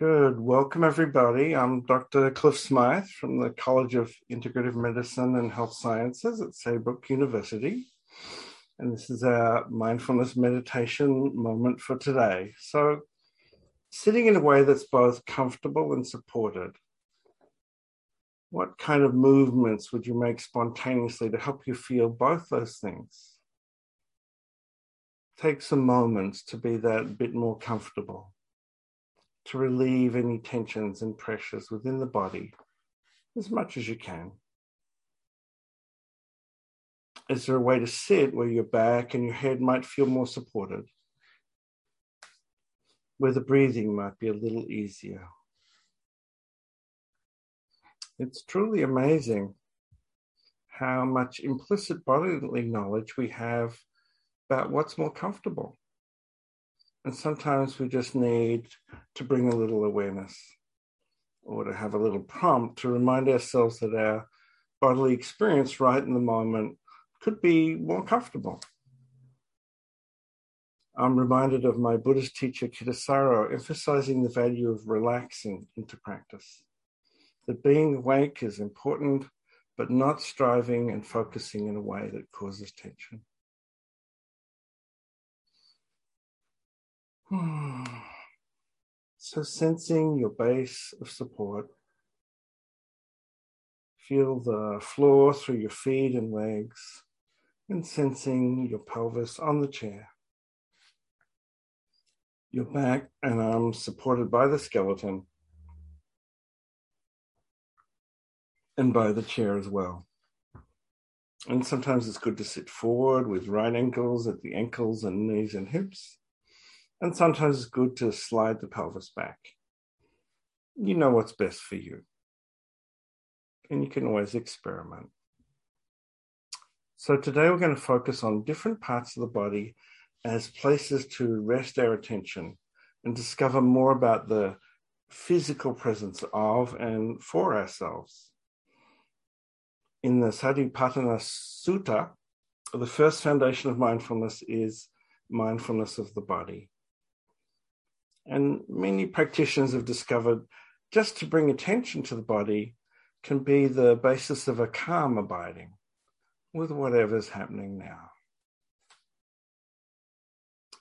Good. Welcome, everybody. I'm Dr. Cliff Smyth from the College of Integrative Medicine and Health Sciences at Saybrook University. And this is our mindfulness meditation moment for today. So, sitting in a way that's both comfortable and supported. What kind of movements would you make spontaneously to help you feel both those things? Take some moments to be that bit more comfortable to relieve any tensions and pressures within the body as much as you can. Is there a way to sit where your back and your head might feel more supported? Where the breathing might be a little easier? It's truly amazing how much implicit bodily knowledge we have about what's more comfortable. And sometimes we just need to bring a little awareness or to have a little prompt to remind ourselves that our bodily experience right in the moment could be more comfortable. I'm reminded of my Buddhist teacher Kittisaro emphasizing the value of relaxing into practice. That being awake is important, but not striving and focusing in a way that causes tension. So, sensing your base of support, feel the floor through your feet and legs, and sensing your pelvis on the chair. Your back and arms supported by the skeleton and by the chair as well. And sometimes it's good to sit forward with right ankles at the ankles and knees and hips and sometimes it's good to slide the pelvis back. You know what's best for you. And you can always experiment. So today we're going to focus on different parts of the body as places to rest our attention and discover more about the physical presence of and for ourselves. In the Satipatthana Sutta, the first foundation of mindfulness is mindfulness of the body. And many practitioners have discovered just to bring attention to the body can be the basis of a calm abiding with whatever's happening now.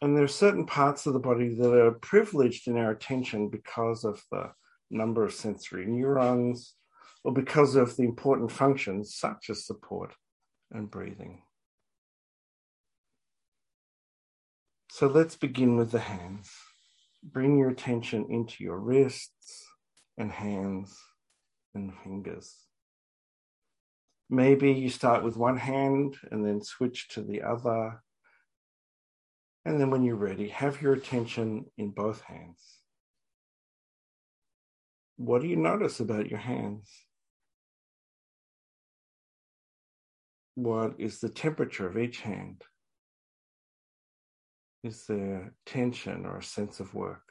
And there are certain parts of the body that are privileged in our attention because of the number of sensory neurons or because of the important functions such as support and breathing. So let's begin with the hands bring your attention into your wrists and hands and fingers. Maybe you start with one hand and then switch to the other. And then when you're ready, have your attention in both hands. What do you notice about your hands? What is the temperature of each hand? Is there tension or a sense of work?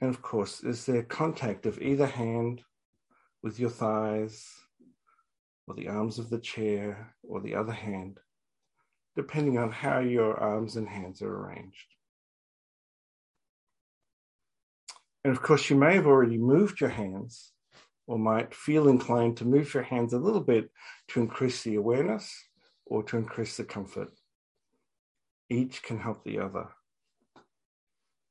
And of course, is there contact of either hand with your thighs or the arms of the chair or the other hand, depending on how your arms and hands are arranged? And of course, you may have already moved your hands or might feel inclined to move your hands a little bit to increase the awareness or to increase the comfort. Each can help the other.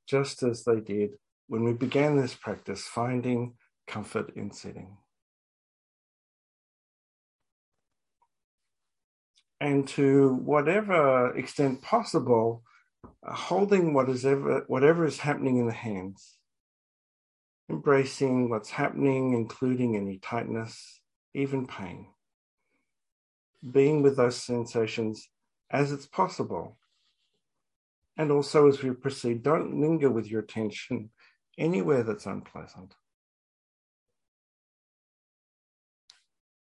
Just as they did when we began this practice, finding comfort in sitting. And to whatever extent possible, uh, holding what is ever, whatever is happening in the hands, embracing what's happening, including any tightness, even pain. Being with those sensations as it's possible and also, as we proceed, don't linger with your attention anywhere that's unpleasant.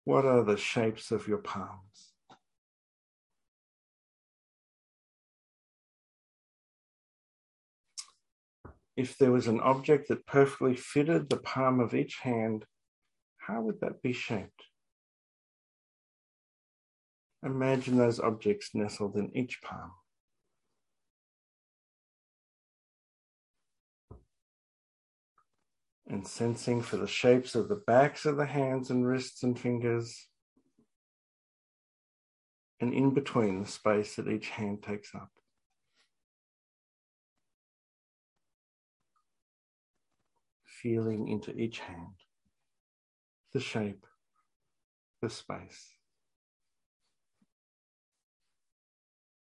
What are the shapes of your palms? If there was an object that perfectly fitted the palm of each hand, how would that be shaped? Imagine those objects nestled in each palm. And sensing for the shapes of the backs of the hands and wrists and fingers, and in between the space that each hand takes up. Feeling into each hand, the shape, the space.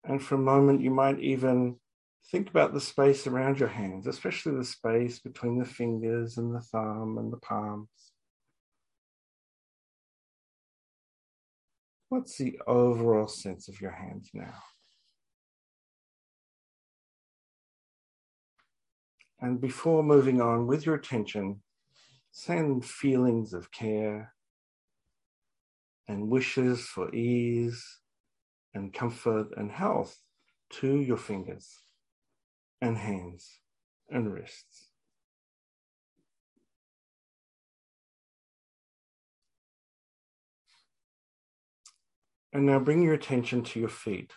And for a moment, you might even think about the space around your hands, especially the space between the fingers and the thumb and the palms. What's the overall sense of your hands now? And before moving on with your attention, send feelings of care and wishes for ease and comfort and health to your fingers and hands and wrists. And now bring your attention to your feet.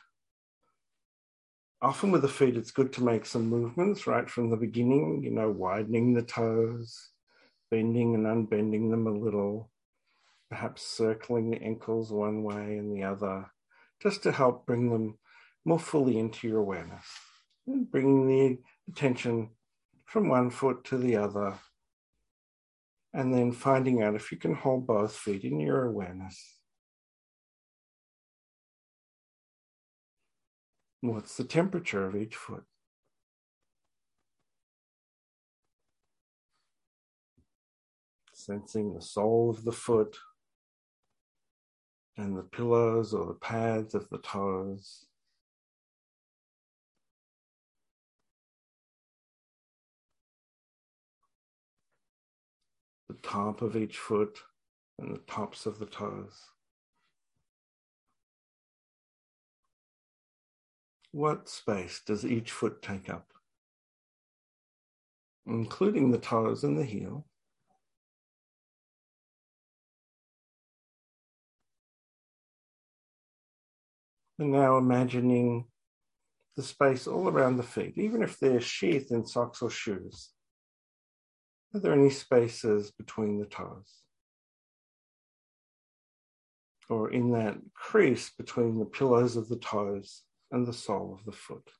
Often with the feet, it's good to make some movements right from the beginning, you know, widening the toes, bending and unbending them a little, perhaps circling the ankles one way and the other, just to help bring them more fully into your awareness bringing the attention from one foot to the other, and then finding out if you can hold both feet in your awareness. What's the temperature of each foot? Sensing the sole of the foot and the pillows or the pads of the toes. The top of each foot and the tops of the toes. What space does each foot take up? Including the toes and the heel. And now imagining the space all around the feet, even if they're sheathed in socks or shoes. Are there any spaces between the toes? Or in that crease between the pillows of the toes and the sole of the foot?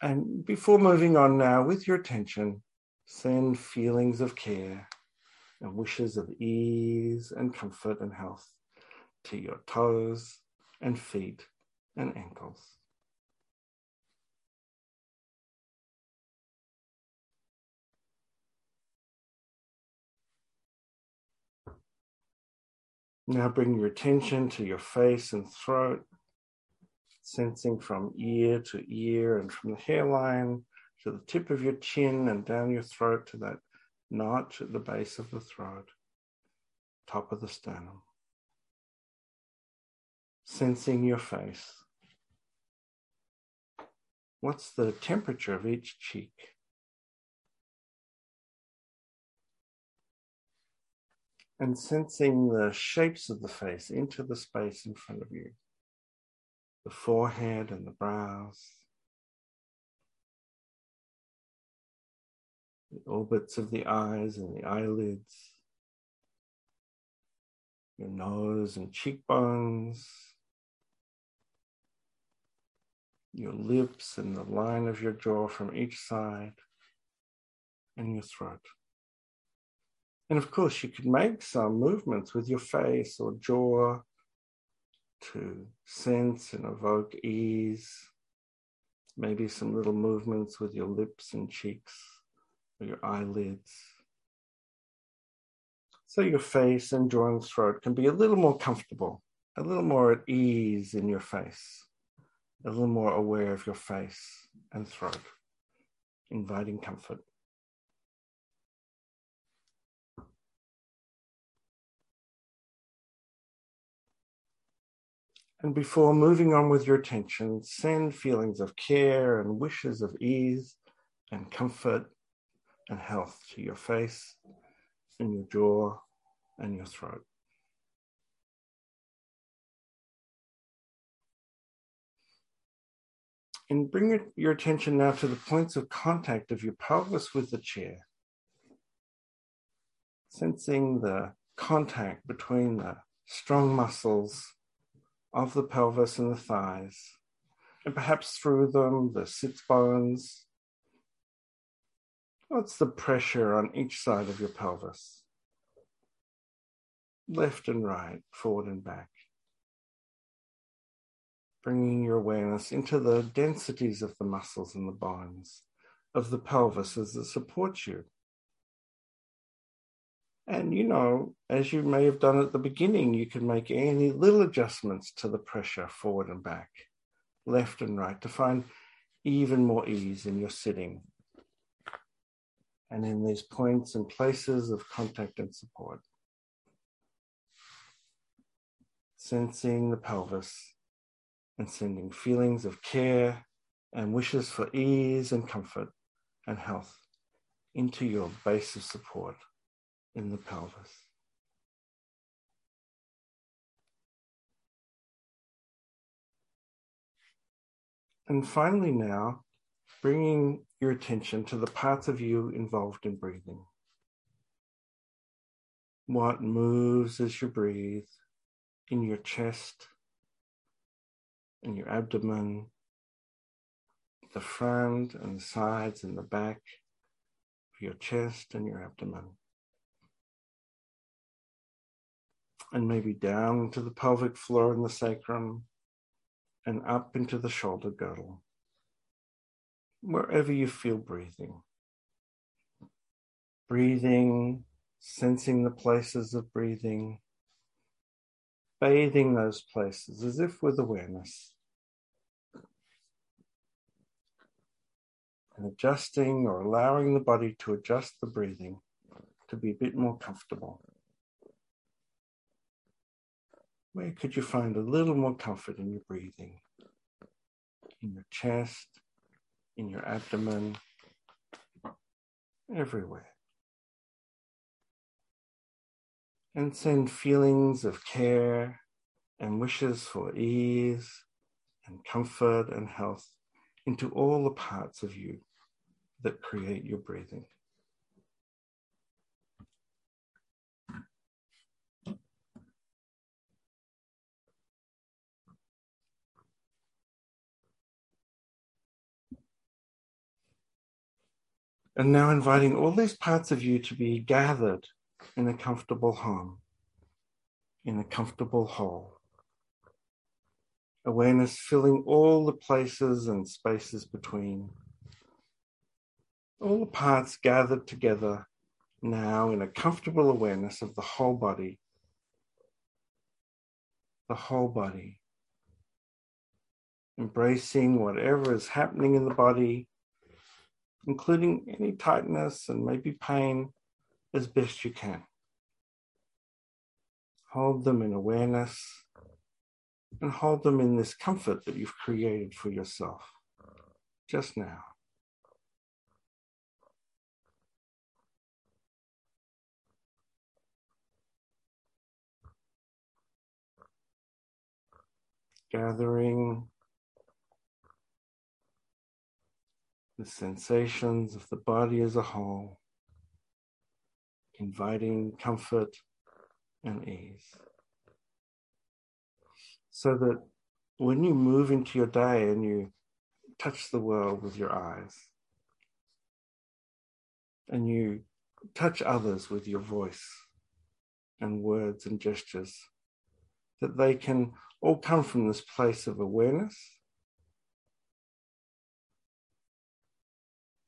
And before moving on now, with your attention, send feelings of care and wishes of ease and comfort and health to your toes and feet and ankles. Now bring your attention to your face and throat, sensing from ear to ear and from the hairline to the tip of your chin and down your throat to that notch at the base of the throat, top of the sternum. Sensing your face. What's the temperature of each cheek? And sensing the shapes of the face into the space in front of you. The forehead and the brows, the orbits of the eyes and the eyelids, your nose and cheekbones, your lips and the line of your jaw from each side, and your throat. And of course, you could make some movements with your face or jaw to sense and evoke ease. Maybe some little movements with your lips and cheeks or your eyelids. So your face and jaw and throat can be a little more comfortable, a little more at ease in your face a little more aware of your face and throat, inviting comfort. And before moving on with your attention, send feelings of care and wishes of ease and comfort and health to your face and your jaw and your throat. And bring your attention now to the points of contact of your pelvis with the chair. Sensing the contact between the strong muscles of the pelvis and the thighs, and perhaps through them, the sits bones. What's the pressure on each side of your pelvis? Left and right, forward and back bringing your awareness into the densities of the muscles and the bones of the pelvis as it supports you. And you know, as you may have done at the beginning, you can make any little adjustments to the pressure forward and back, left and right, to find even more ease in your sitting and in these points and places of contact and support. Sensing the pelvis and sending feelings of care and wishes for ease and comfort and health into your base of support in the pelvis. And finally, now, bringing your attention to the parts of you involved in breathing. What moves as you breathe in your chest and your abdomen, the front and the sides and the back of your chest and your abdomen. And maybe down to the pelvic floor and the sacrum and up into the shoulder girdle, wherever you feel breathing. Breathing, sensing the places of breathing, bathing those places as if with awareness. and adjusting or allowing the body to adjust the breathing to be a bit more comfortable. Where could you find a little more comfort in your breathing? In your chest, in your abdomen, everywhere. And send feelings of care and wishes for ease and comfort and health into all the parts of you that create your breathing. And now inviting all these parts of you to be gathered in a comfortable home, in a comfortable whole. Awareness filling all the places and spaces between all the parts gathered together now in a comfortable awareness of the whole body. The whole body. Embracing whatever is happening in the body, including any tightness and maybe pain, as best you can. Hold them in awareness and hold them in this comfort that you've created for yourself just now. gathering the sensations of the body as a whole, inviting comfort and ease. So that when you move into your day and you touch the world with your eyes, and you touch others with your voice and words and gestures, that they can all come from this place of awareness,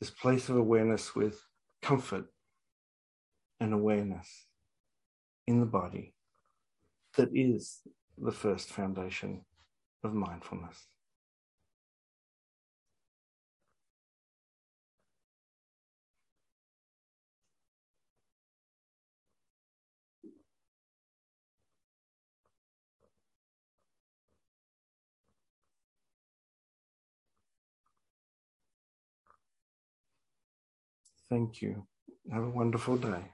this place of awareness with comfort and awareness in the body that is the first foundation of mindfulness. Thank you. Have a wonderful day.